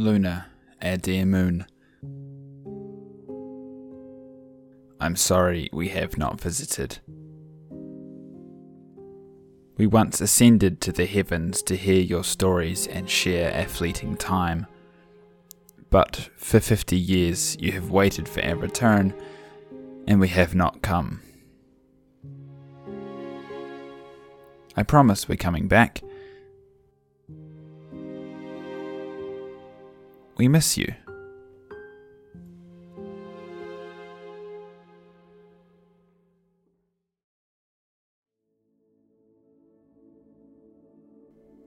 Luna, our dear moon. I'm sorry we have not visited. We once ascended to the heavens to hear your stories and share our fleeting time. But for fifty years you have waited for our return, and we have not come. I promise we're coming back. We miss you.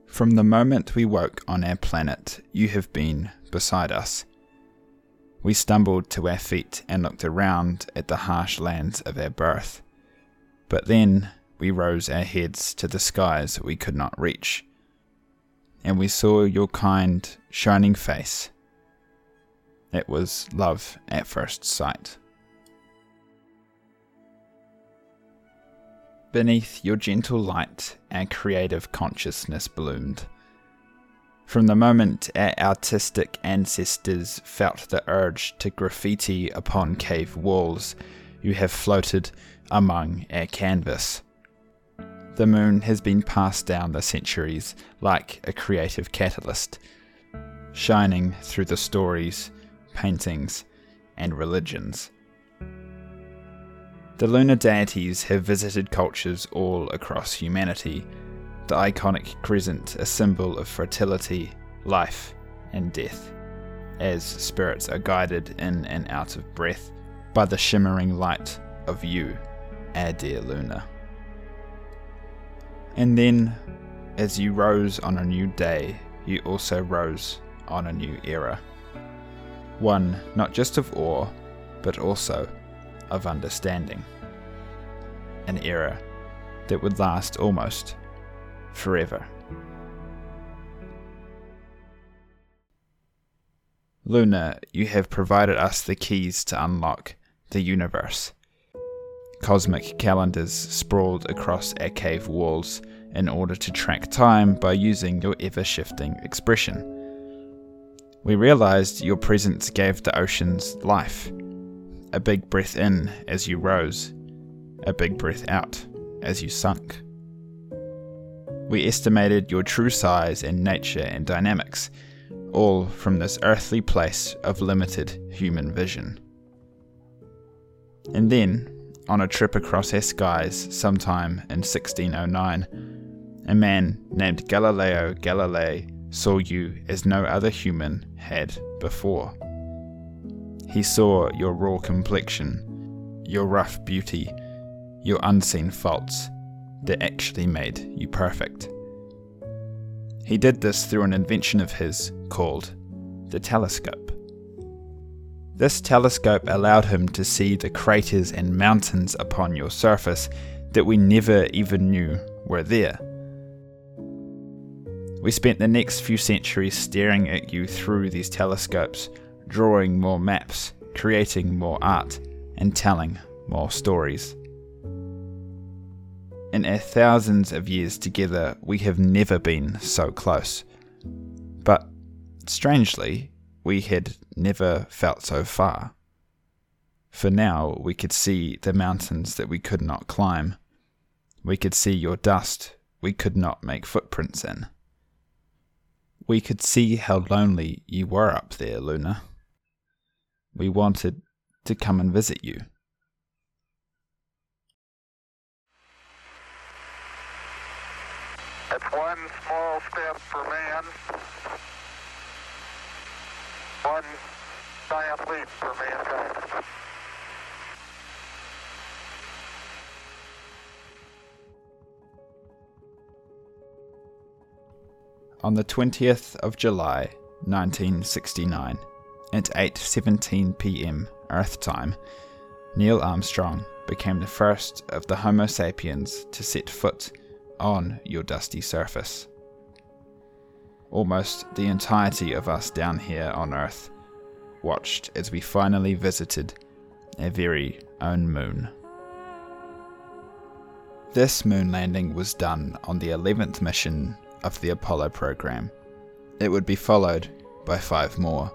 From the moment we woke on our planet, you have been beside us. We stumbled to our feet and looked around at the harsh lands of our birth. But then we rose our heads to the skies we could not reach, and we saw your kind, shining face. It was love at first sight. Beneath your gentle light, our creative consciousness bloomed. From the moment our artistic ancestors felt the urge to graffiti upon cave walls, you have floated among our canvas. The moon has been passed down the centuries like a creative catalyst, shining through the stories, paintings, and religions. The lunar deities have visited cultures all across humanity, the iconic crescent a symbol of fertility, life, and death, as spirits are guided in and out of breath by the shimmering light of you, our dear Luna. And then, as you rose on a new day, you also rose on a new era. One not just of awe, but also of understanding. An era that would last almost forever. Luna, you have provided us the keys to unlock the universe. Cosmic calendars sprawled across our cave walls in order to track time by using your ever shifting expression. We realized your presence gave the oceans life a big breath in as you rose, a big breath out as you sunk. We estimated your true size and nature and dynamics, all from this earthly place of limited human vision. And then, on a trip across our skies sometime in 1609, a man named Galileo Galilei saw you as no other human had before. He saw your raw complexion, your rough beauty, your unseen faults that actually made you perfect. He did this through an invention of his called the telescope. This telescope allowed him to see the craters and mountains upon your surface that we never even knew were there. We spent the next few centuries staring at you through these telescopes, drawing more maps, creating more art, and telling more stories. In our thousands of years together, we have never been so close. But strangely, we had never felt so far. For now, we could see the mountains that we could not climb. We could see your dust we could not make footprints in. We could see how lonely you were up there, Luna. We wanted to come and visit you. It's one small step for man, one giant leap for mankind. On the 20th of July, 1969, at 8:17 p.m. Earth time, Neil Armstrong became the first of the Homo sapiens to set foot on your dusty surface. Almost the entirety of us down here on Earth watched as we finally visited our very own moon. This moon landing was done on the 11th mission of the Apollo program. It would be followed by five more,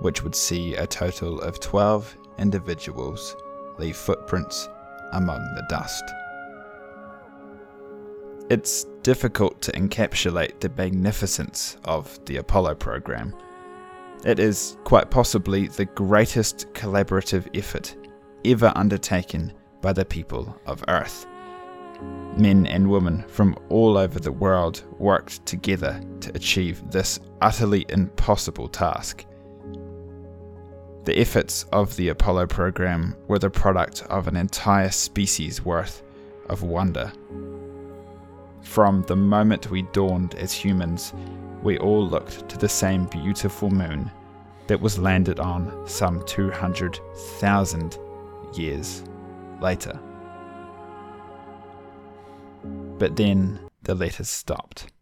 which would see a total of 12 individuals leave footprints among the dust. It's difficult to encapsulate the magnificence of the Apollo program. It is quite possibly the greatest collaborative effort ever undertaken by the people of Earth. Men and women from all over the world worked together to achieve this utterly impossible task. The efforts of the Apollo program were the product of an entire species worth of wonder. From the moment we dawned as humans, we all looked to the same beautiful moon that was landed on some 200,000 years later. But then the letters stopped.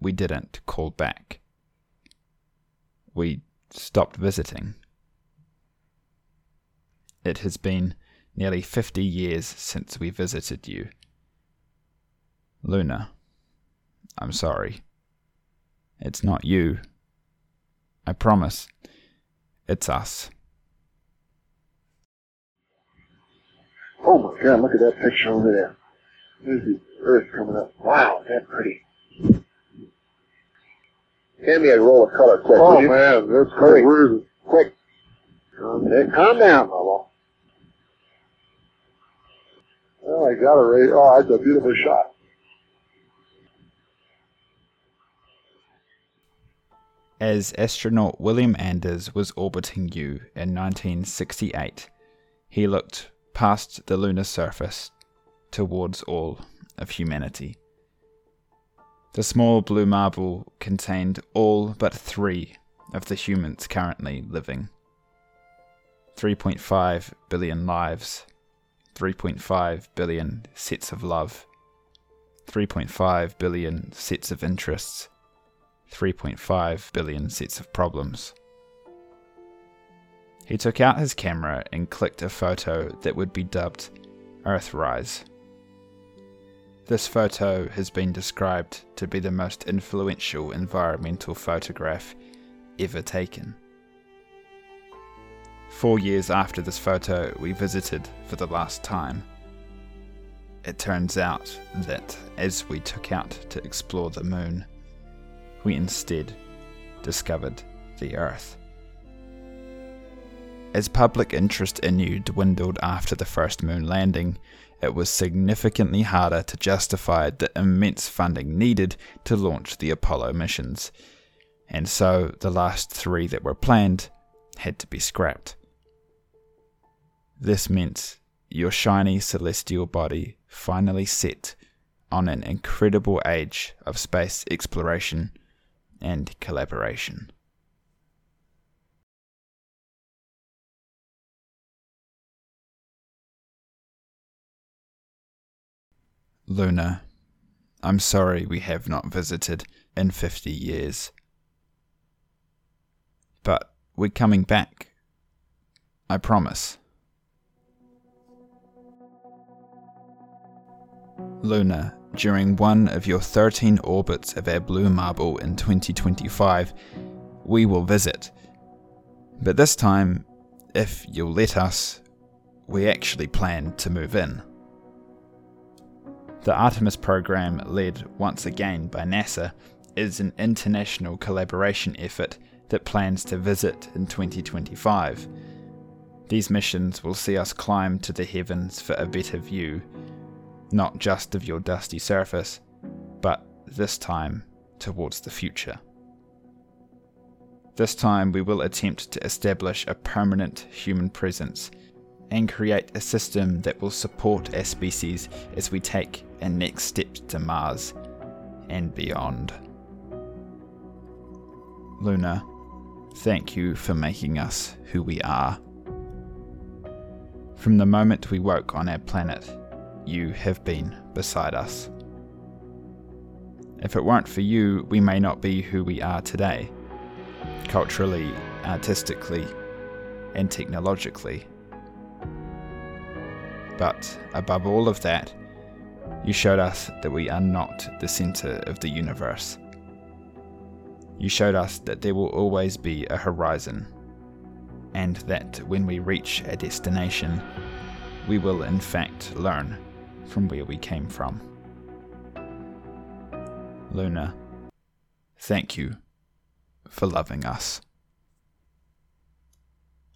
We didn't call back. We stopped visiting. It has been nearly 50 years since we visited you. Luna, I'm sorry. It's not you. I promise. It's us. Oh my god, look at that picture over there. There's the earth coming up. Wow, that pretty. Hand me a roll of color quick. Oh man, that's Hurry. great. Where is it? Quick. Calm, down- calm down, Bubba. Oh, I got it right. Oh, that's a beautiful shot. As astronaut William Anders was orbiting you in 1968, he looked past the lunar surface towards all of humanity. The small blue marble contained all but three of the humans currently living 3.5 billion lives, 3.5 billion sets of love, 3.5 billion sets of interests 3.5 billion sets of problems. He took out his camera and clicked a photo that would be dubbed Earthrise. This photo has been described to be the most influential environmental photograph ever taken. Four years after this photo, we visited for the last time. It turns out that as we took out to explore the moon, we instead discovered the Earth. As public interest in you dwindled after the first moon landing, it was significantly harder to justify the immense funding needed to launch the Apollo missions, and so the last three that were planned had to be scrapped. This meant your shiny celestial body finally set on an incredible age of space exploration and collaboration. Luna, I'm sorry we have not visited in 50 years. But we're coming back. I promise. Luna, during one of your 13 orbits of our blue marble in 2025, we will visit. But this time, if you'll let us, we actually plan to move in. The Artemis program, led once again by NASA, is an international collaboration effort that plans to visit in 2025. These missions will see us climb to the heavens for a better view, not just of your dusty surface, but this time towards the future. This time we will attempt to establish a permanent human presence and create a system that will support our species as we take our next steps to Mars and beyond. Luna, thank you for making us who we are. From the moment we woke on our planet, you have been beside us. If it weren't for you, we may not be who we are today, culturally, artistically, and technologically. But above all of that, you showed us that we are not the center of the universe. You showed us that there will always be a horizon, and that when we reach a destination, we will in fact learn from where we came from. Luna, thank you for loving us.